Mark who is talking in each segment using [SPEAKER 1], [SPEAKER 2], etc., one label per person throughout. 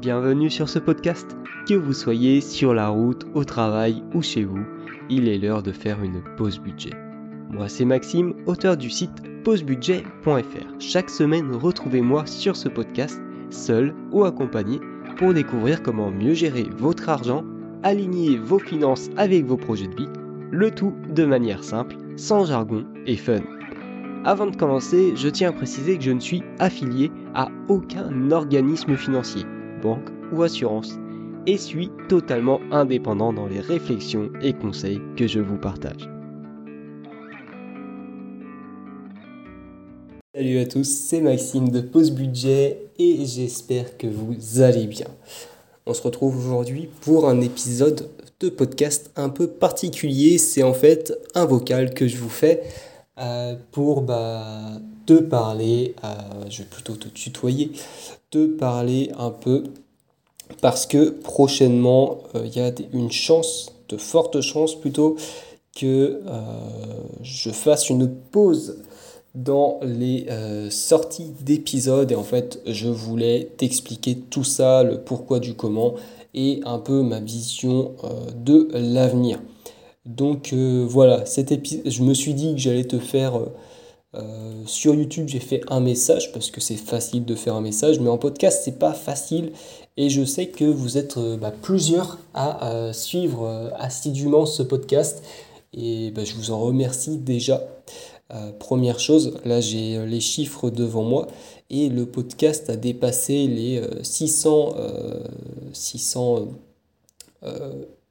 [SPEAKER 1] Bienvenue sur ce podcast. Que vous soyez sur la route, au travail ou chez vous, il est l'heure de faire une pause budget. Moi c'est Maxime, auteur du site pausebudget.fr. Chaque semaine, retrouvez-moi sur ce podcast, seul ou accompagné, pour découvrir comment mieux gérer votre argent, aligner vos finances avec vos projets de vie, le tout de manière simple, sans jargon et fun. Avant de commencer, je tiens à préciser que je ne suis affilié à aucun organisme financier, banque ou assurance, et suis totalement indépendant dans les réflexions et conseils que je vous partage. Salut à tous, c'est Maxime de Pause Budget et j'espère que vous allez bien. On se retrouve aujourd'hui pour un épisode de podcast un peu particulier. C'est en fait un vocal que je vous fais euh, pour bah, te parler, euh, je vais plutôt te tutoyer, parler un peu parce que prochainement euh, il y a une chance, de fortes chances plutôt, que je fasse une pause dans les sorties d'épisodes et en fait je voulais t'expliquer tout ça, le pourquoi du comment et un peu ma vision de l'avenir. Donc euh, voilà, cet épisode, je me suis dit que j'allais te faire euh, euh, sur YouTube, j'ai fait un message parce que c'est facile de faire un message, mais en podcast c'est pas facile. Et je sais que vous êtes bah, plusieurs à suivre assidûment ce podcast. Et bah, je vous en remercie déjà. première chose, là j'ai les chiffres devant moi. Et le podcast a dépassé les 600, 600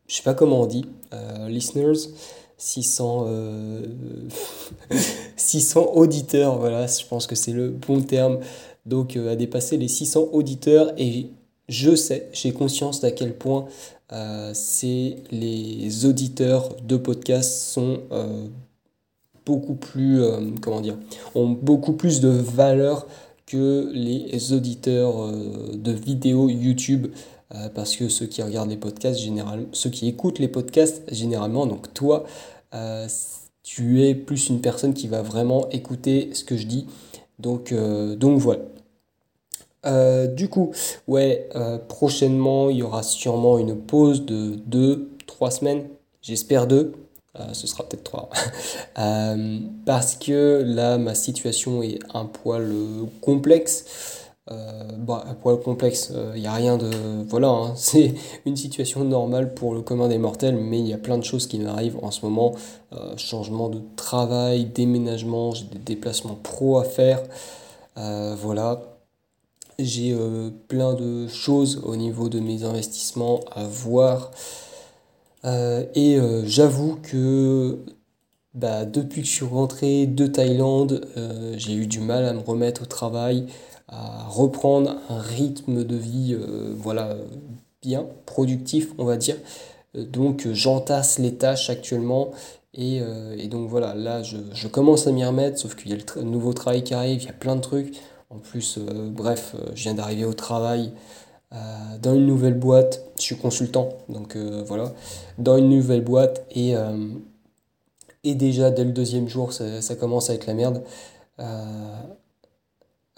[SPEAKER 1] je sais pas comment on dit, euh, listeners, 600, 600 euh, auditeurs, voilà, je pense que c'est le bon terme. Donc, euh, à dépasser les 600 auditeurs et je sais, j'ai conscience d'à quel point c'est les auditeurs de podcasts sont beaucoup plus, comment dire, ont beaucoup plus de valeur que les auditeurs de vidéos YouTube. Euh, parce que ceux qui regardent les podcasts, généralement, ceux qui écoutent les podcasts, généralement, donc toi, euh, tu es plus une personne qui va vraiment écouter ce que je dis. Donc, euh, donc voilà. du coup, ouais, prochainement, il y aura sûrement une pause de 2-3 semaines, j'espère 2, ce sera peut-être 3. parce que là, ma situation est un poil complexe. Euh, bon, un poil complexe, il euh, n'y a rien de... Voilà, hein, c'est une situation normale pour le commun des mortels, mais il y a plein de choses qui m'arrivent en ce moment. Euh, changement de travail, déménagement, j'ai des déplacements pro à faire. voilà. J'ai plein de choses au niveau de mes investissements à voir. et j'avoue que bah, depuis que je suis rentré de Thaïlande, j'ai eu du mal à me remettre au travail à reprendre un rythme de vie euh, voilà, bien, productif, on va dire. Donc j'entasse les tâches actuellement et, euh, donc voilà, là je, commence à m'y remettre, sauf qu'il y a le, nouveau travail qui arrive, il y a plein de trucs. En plus, euh, bref, je viens d'arriver au travail dans une nouvelle boîte, je suis consultant, donc voilà, dans une nouvelle boîte et, et déjà dès le deuxième jour ça, ça commence à être la merde.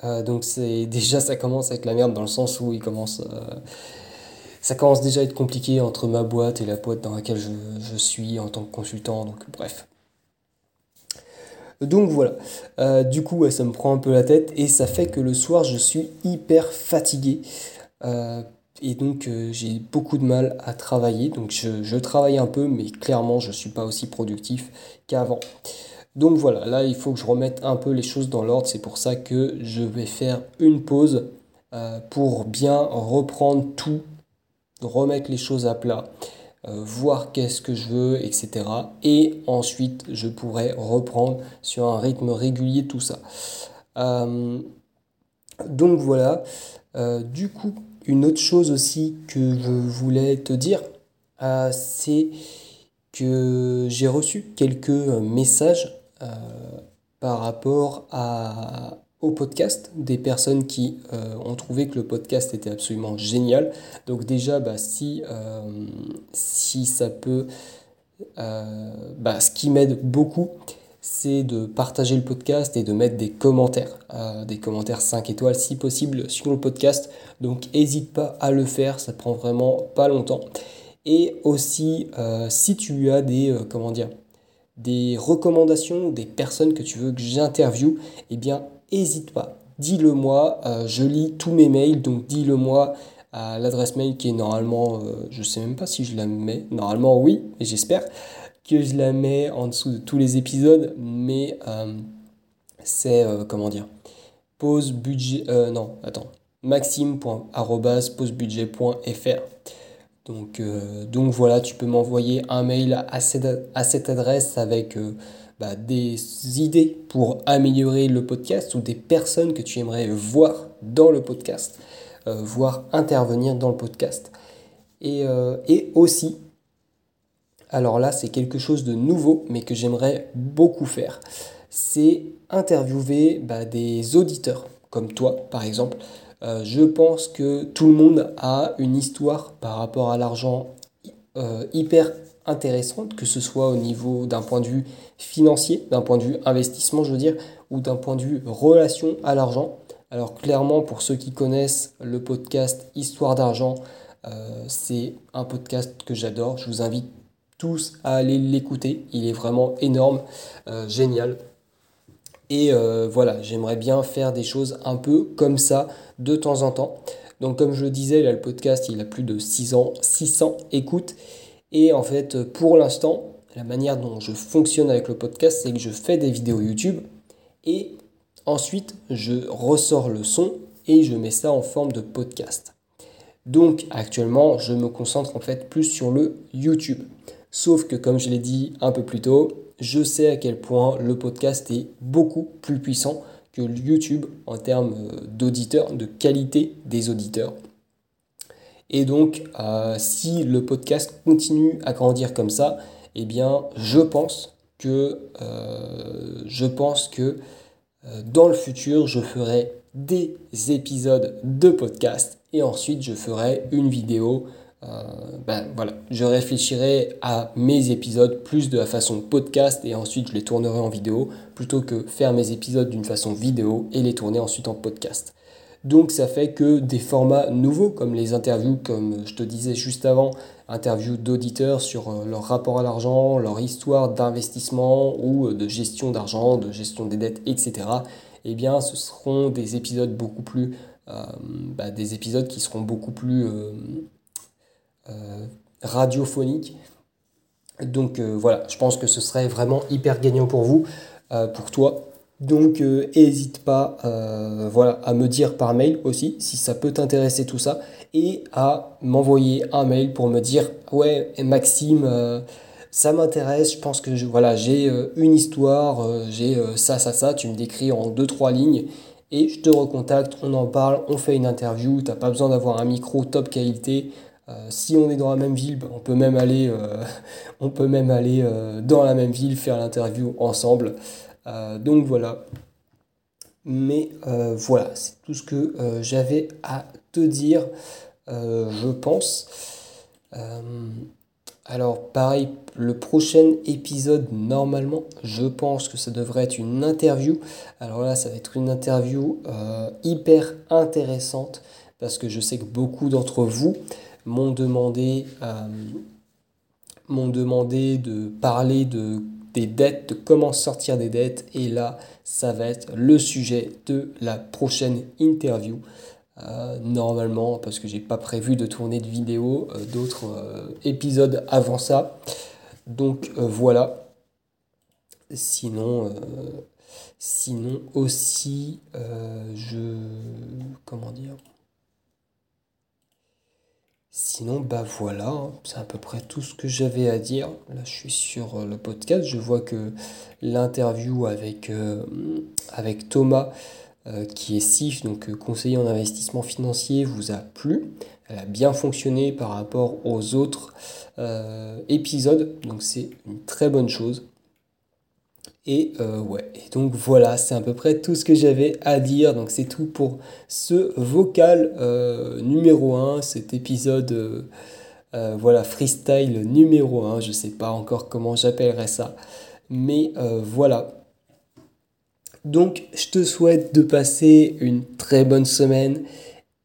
[SPEAKER 1] Euh, donc c'est déjà ça commence avec la merde dans le sens où il commence euh, ça commence déjà à être compliqué entre ma boîte et la boîte dans laquelle je, suis en tant que consultant donc bref. Donc voilà. Euh, du coup ça me prend un peu la tête et ça fait que le soir je suis hyper fatigué. Et donc j'ai beaucoup de mal à travailler. Donc je, je travaille un peu mais clairement je suis pas aussi productif qu'avant donc voilà, là il faut que je remette un peu les choses dans l'ordre. C'est pour ça que je vais faire une pause euh, pour bien reprendre tout, remettre les choses à plat, euh, voir qu'est-ce que je veux, etc. Et ensuite je pourrai reprendre sur un rythme régulier tout ça. Euh, donc voilà. du coup, une autre chose aussi que je voulais te dire, c'est que j'ai reçu quelques messages euh, par rapport à, au podcast, des personnes qui euh, ont trouvé que le podcast était absolument génial. Donc déjà, bah, si, euh, ça peut... bah, ce qui m'aide beaucoup, c'est de partager le podcast et de mettre des commentaires, des commentaires 5 étoiles si possible sur le podcast. Donc n'hésite pas à le faire, ça prend vraiment pas longtemps. Et aussi, si tu as des, comment dire, des recommandations, des personnes que tu veux que j'interviewe, eh bien, n'hésite pas. Dis-le moi, je lis tous mes mails, donc dis-le moi à l'adresse mail qui est normalement, je sais même pas si je la mets, normalement oui, et j'espère que je la mets en dessous de tous les épisodes, mais euh, c'est, euh, comment dire, pause budget, euh, non, attends, maxime.posebudget.fr. Donc, donc voilà, tu peux m'envoyer un mail à cette, adresse avec bah, des idées pour améliorer le podcast ou des personnes que tu aimerais voir dans le podcast, voir intervenir dans le podcast. Et, et aussi, alors là, c'est quelque chose de nouveau, mais que j'aimerais beaucoup faire. C'est interviewer bah, des auditeurs, comme toi par exemple. Euh, je pense que tout le monde a une histoire par rapport à l'argent euh, hyper intéressante, que ce soit au niveau d'un point de vue financier, d'un point de vue investissement, je veux dire, ou d'un point de vue relation à l'argent. Alors clairement, pour ceux qui connaissent le podcast Histoire d'argent, euh, c'est un podcast que j'adore. Je vous invite tous à aller l'écouter. Il est vraiment énorme, génial. Et euh, voilà, j'aimerais bien faire des choses un peu comme ça de temps en temps. Donc comme je le disais, là, le podcast, il a plus de 6 ans, 600 écoutes. Et en fait, pour l'instant, la manière dont je fonctionne avec le podcast, c'est que je fais des vidéos YouTube et ensuite je ressors le son et je mets ça en forme de podcast. Donc actuellement, je me concentre en fait plus sur le YouTube. Sauf que, comme je l'ai dit un peu plus tôt, je sais à quel point le podcast est beaucoup plus puissant que YouTube en termes euh, d'auditeurs, de qualité des auditeurs. Et donc, euh, si le podcast continue à grandir comme ça, eh bien, je pense que, euh, je pense que dans le futur, je ferai des épisodes de podcast et ensuite je ferai une vidéo ben voilà, je réfléchirai à mes épisodes plus de la façon podcast et ensuite je les tournerai en vidéo plutôt que faire mes épisodes d'une façon vidéo et les tourner ensuite en podcast. Donc ça fait que des formats nouveaux comme les interviews, comme je te disais juste avant, interviews d'auditeurs sur euh, leur rapport à l'argent, leur histoire d'investissement ou euh, de gestion d'argent, de gestion des dettes, etc. Eh bien, ce seront des épisodes beaucoup plus, bah, des épisodes qui seront beaucoup plus euh, radiophonique. Donc euh, voilà, je pense que ce serait vraiment hyper gagnant pour vous, euh, pour toi. Donc n'hésite pas voilà, à me dire par mail aussi si ça peut t'intéresser tout ça et à m'envoyer un mail pour me dire ouais Maxime ça m'intéresse, je pense que voilà, j'ai une histoire, j'ai ça, ça, ça, tu me décris en deux, trois lignes et je te recontacte, on en parle, on fait une interview, tu n'as pas besoin d'avoir un micro top qualité, euh, si on est dans la même ville, on peut même aller, euh, euh, dans la même ville faire l'interview ensemble. donc voilà. Mais voilà, c'est tout ce que j'avais à te dire, je pense. alors pareil, le prochain épisode, normalement, je pense que ça devrait être une interview. Alors là, ça va être une interview hyper intéressante parce que je sais que beaucoup d'entre vous m'ont demandé, euh, m'ont demandé de parler de, des dettes, de comment sortir des dettes. Et là, ça va être le sujet de la prochaine interview. Euh, normalement, parce que j'ai pas prévu de tourner de vidéo, euh, d'autres épisodes avant ça. Donc voilà. Sinon, sinon aussi, je comment dire? Sinon, bah voilà, hein, c'est à peu près tout ce que j'avais à dire. Là, je suis sur euh, le podcast. Je vois que l'interview avec, euh, Thomas, euh, qui est SIF, donc conseiller en investissement financier, vous a plu. Elle a bien fonctionné par rapport aux autres épisodes, donc c'est une très bonne chose. Et euh, ouais, et donc voilà, c'est à peu près tout ce que j'avais à dire. Donc c'est tout pour ce vocal euh, numéro 1, cet épisode euh, voilà, freestyle numéro 1. Je sais pas encore comment j'appellerais ça. Mais voilà, Donc, je te souhaite de passer une très bonne semaine,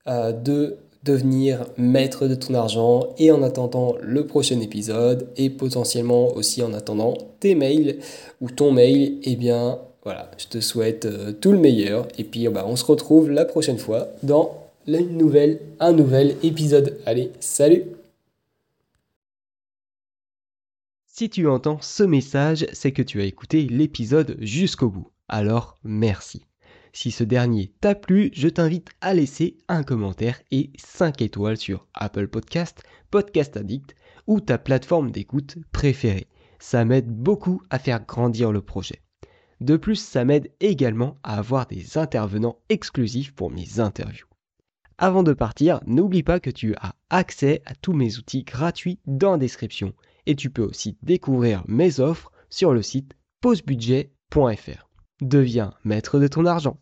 [SPEAKER 1] de devenir maître de ton argent et en attendant le prochain épisode et potentiellement aussi en attendant tes mails ou ton mail, eh bien voilà, je te souhaite euh, tout le meilleur et puis bah, on se retrouve la prochaine fois dans nouvelle, un nouvel épisode. Allez, salut
[SPEAKER 2] Si tu entends ce message, c'est que tu as écouté l'épisode jusqu'au bout. Alors merci. Si ce dernier t'a plu, je t'invite à laisser un commentaire et 5 étoiles sur Apple Podcast, Podcast Addict ou ta plateforme d'écoute préférée. Ça m'aide beaucoup à faire grandir le projet. De plus, ça m'aide également à avoir des intervenants exclusifs pour mes interviews. Avant de partir, n'oublie pas que tu as accès à tous mes outils gratuits dans la description et tu peux aussi découvrir mes offres sur le site pausebudget.fr. Deviens maître de ton argent.